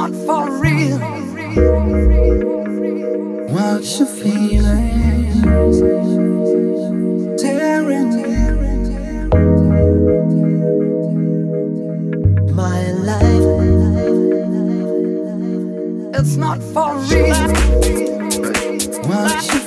not for real. What's your feeling? Tearing. My life, it's not for real. What's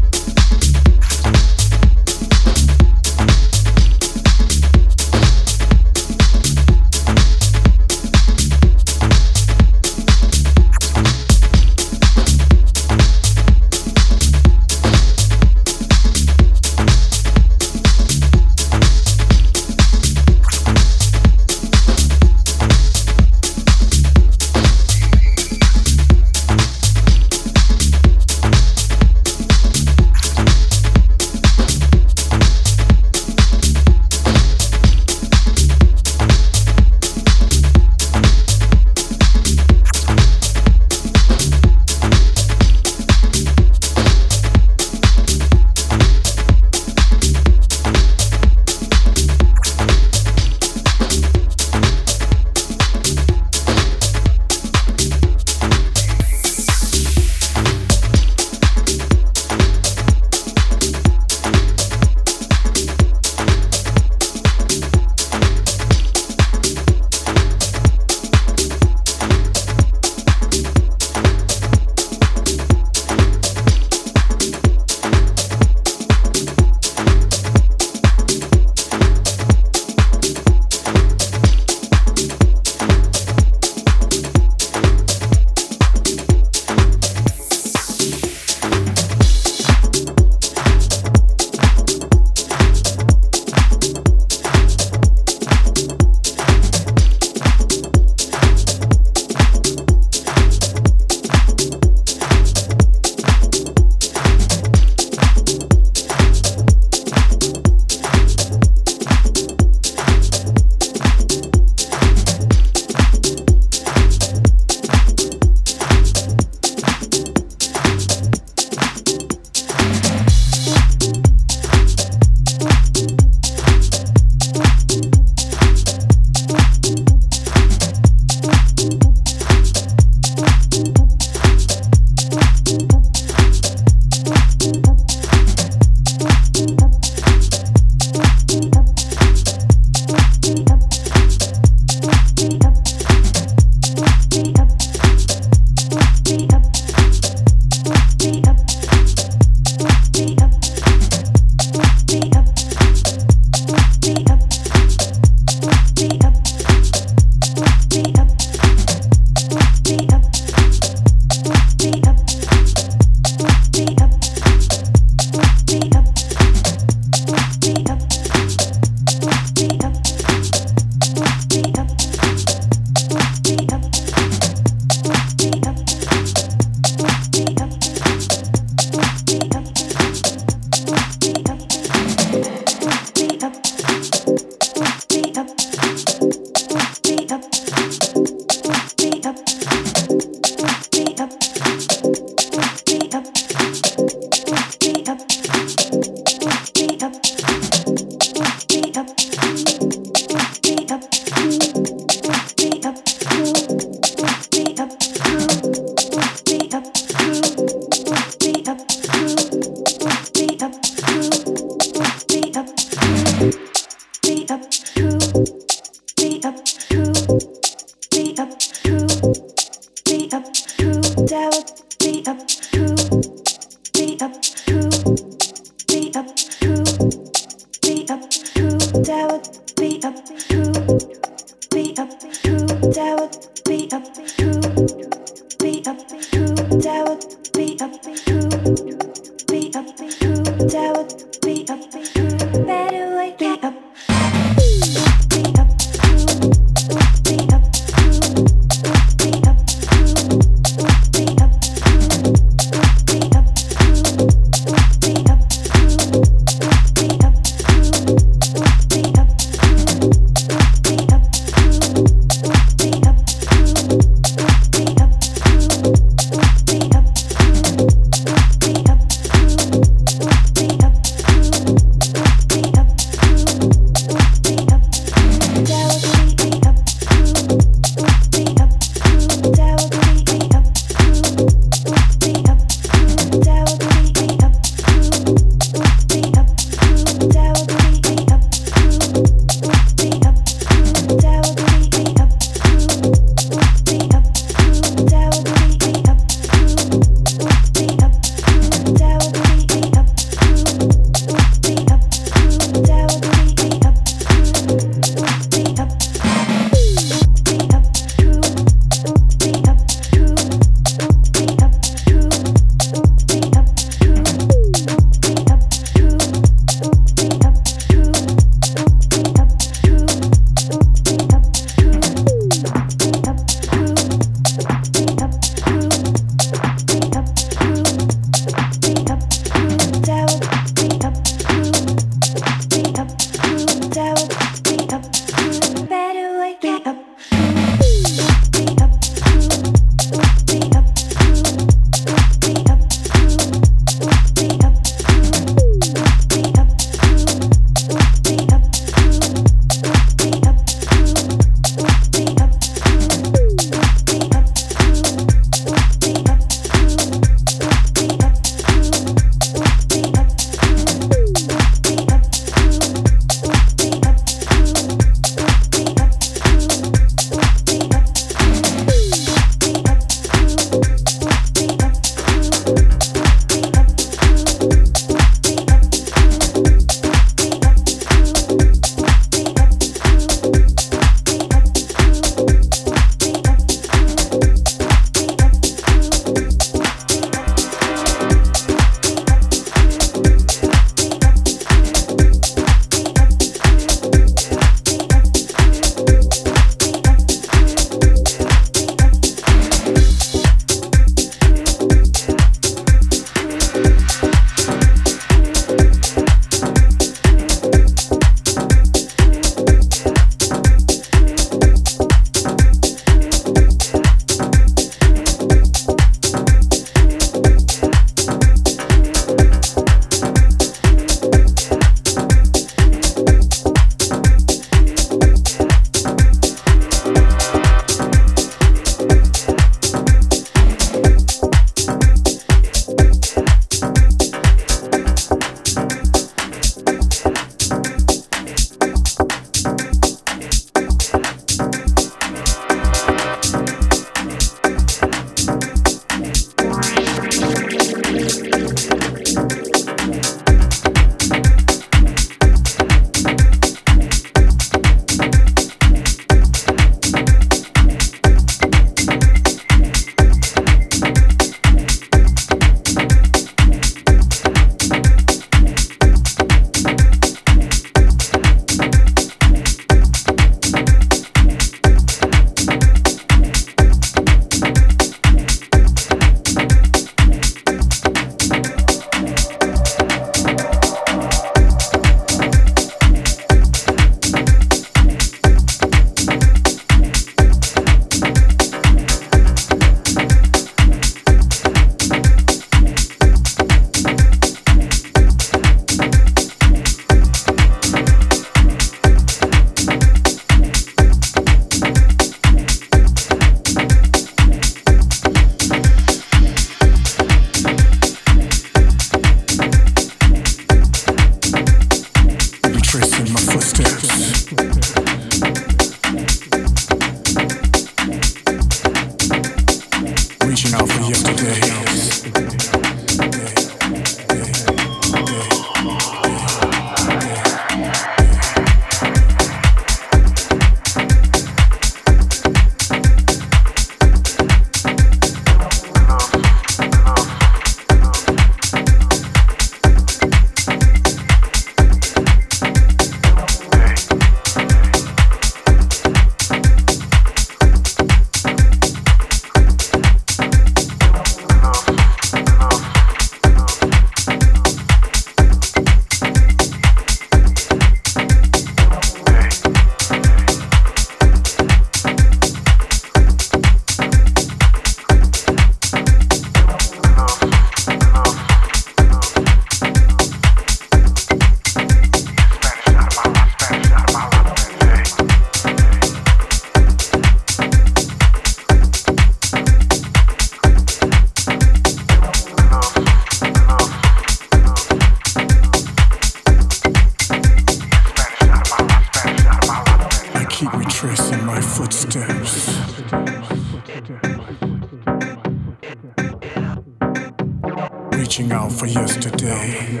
reaching out for yesterday.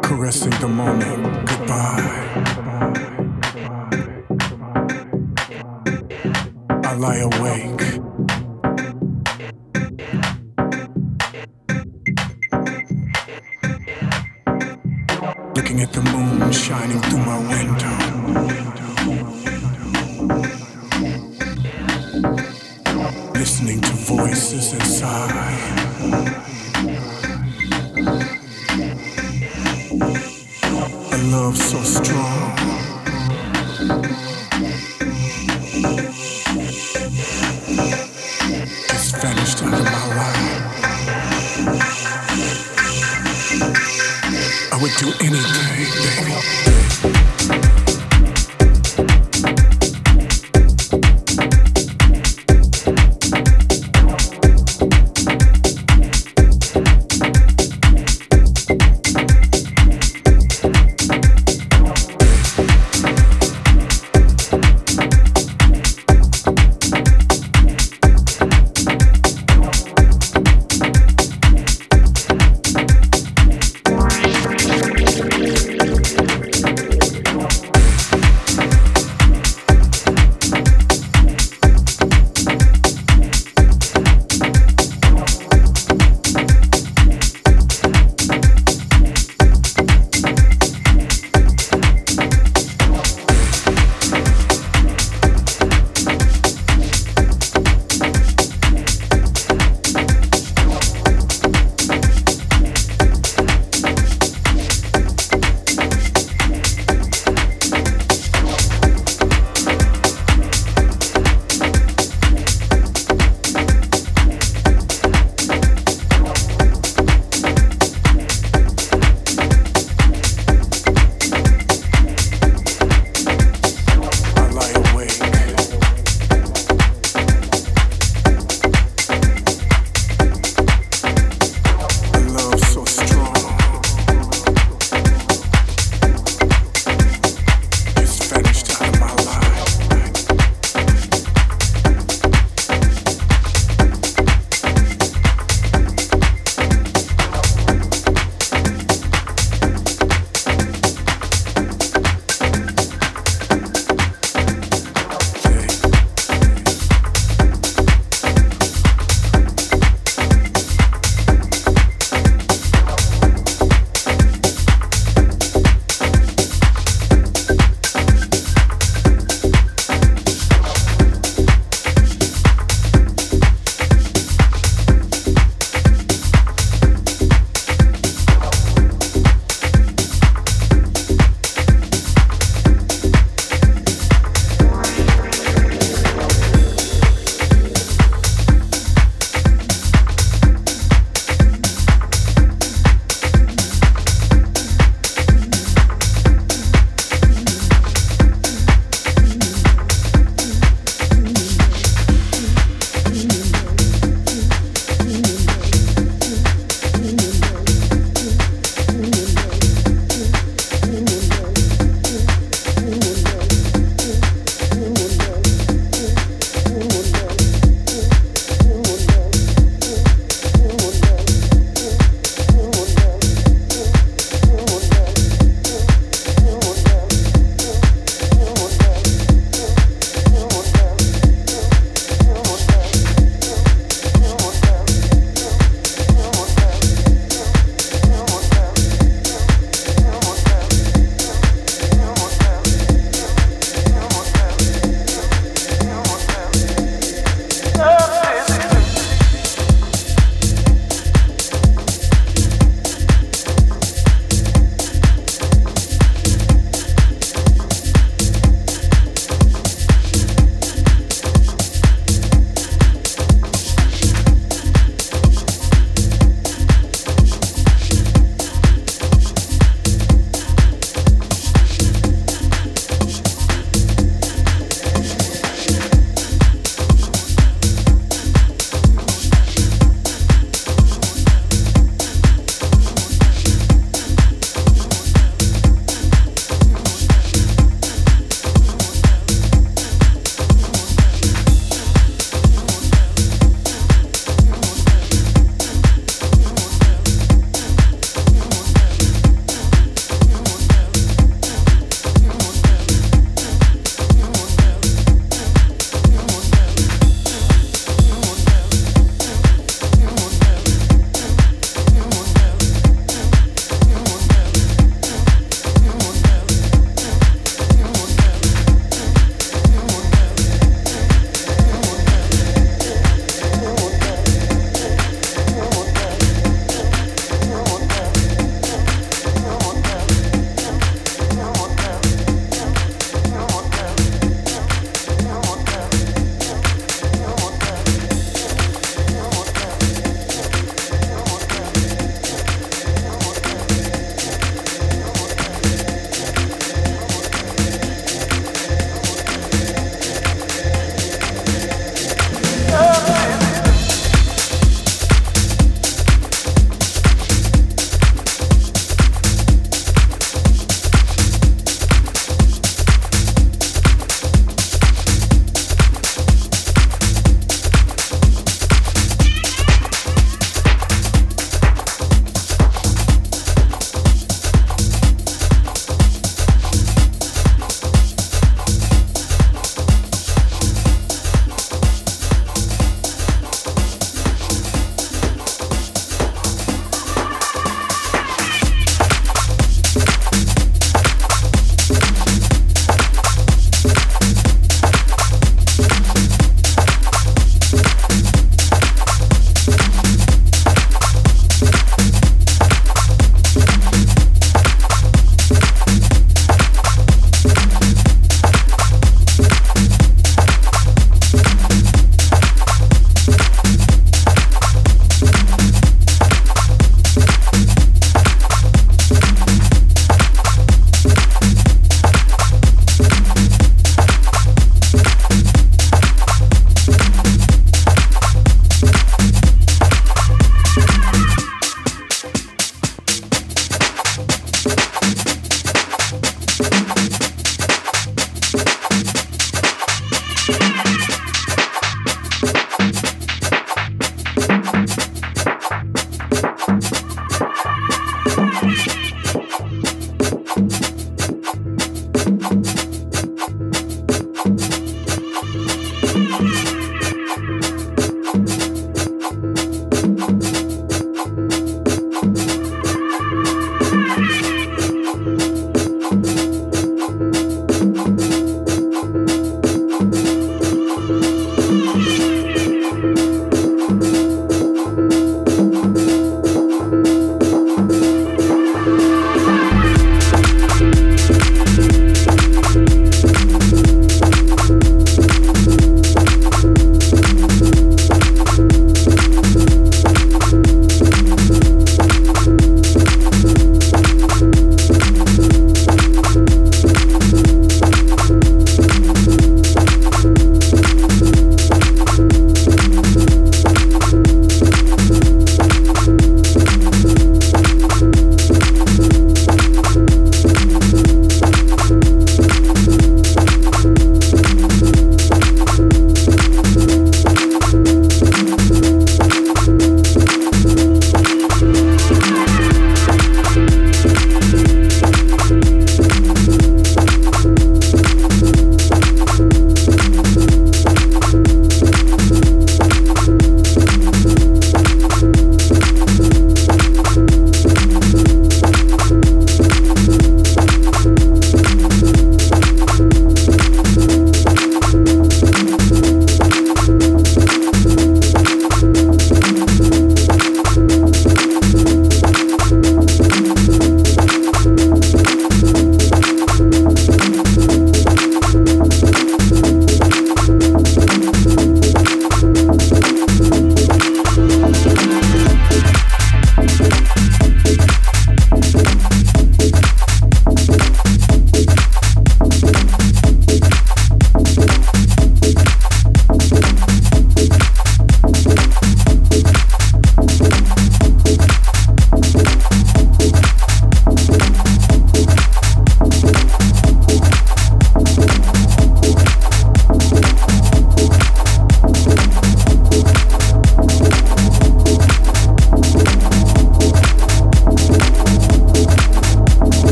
Caressing the moment, goodbye. I lie awake. Looking at the moon shining through my window. voices inside. I love so strong.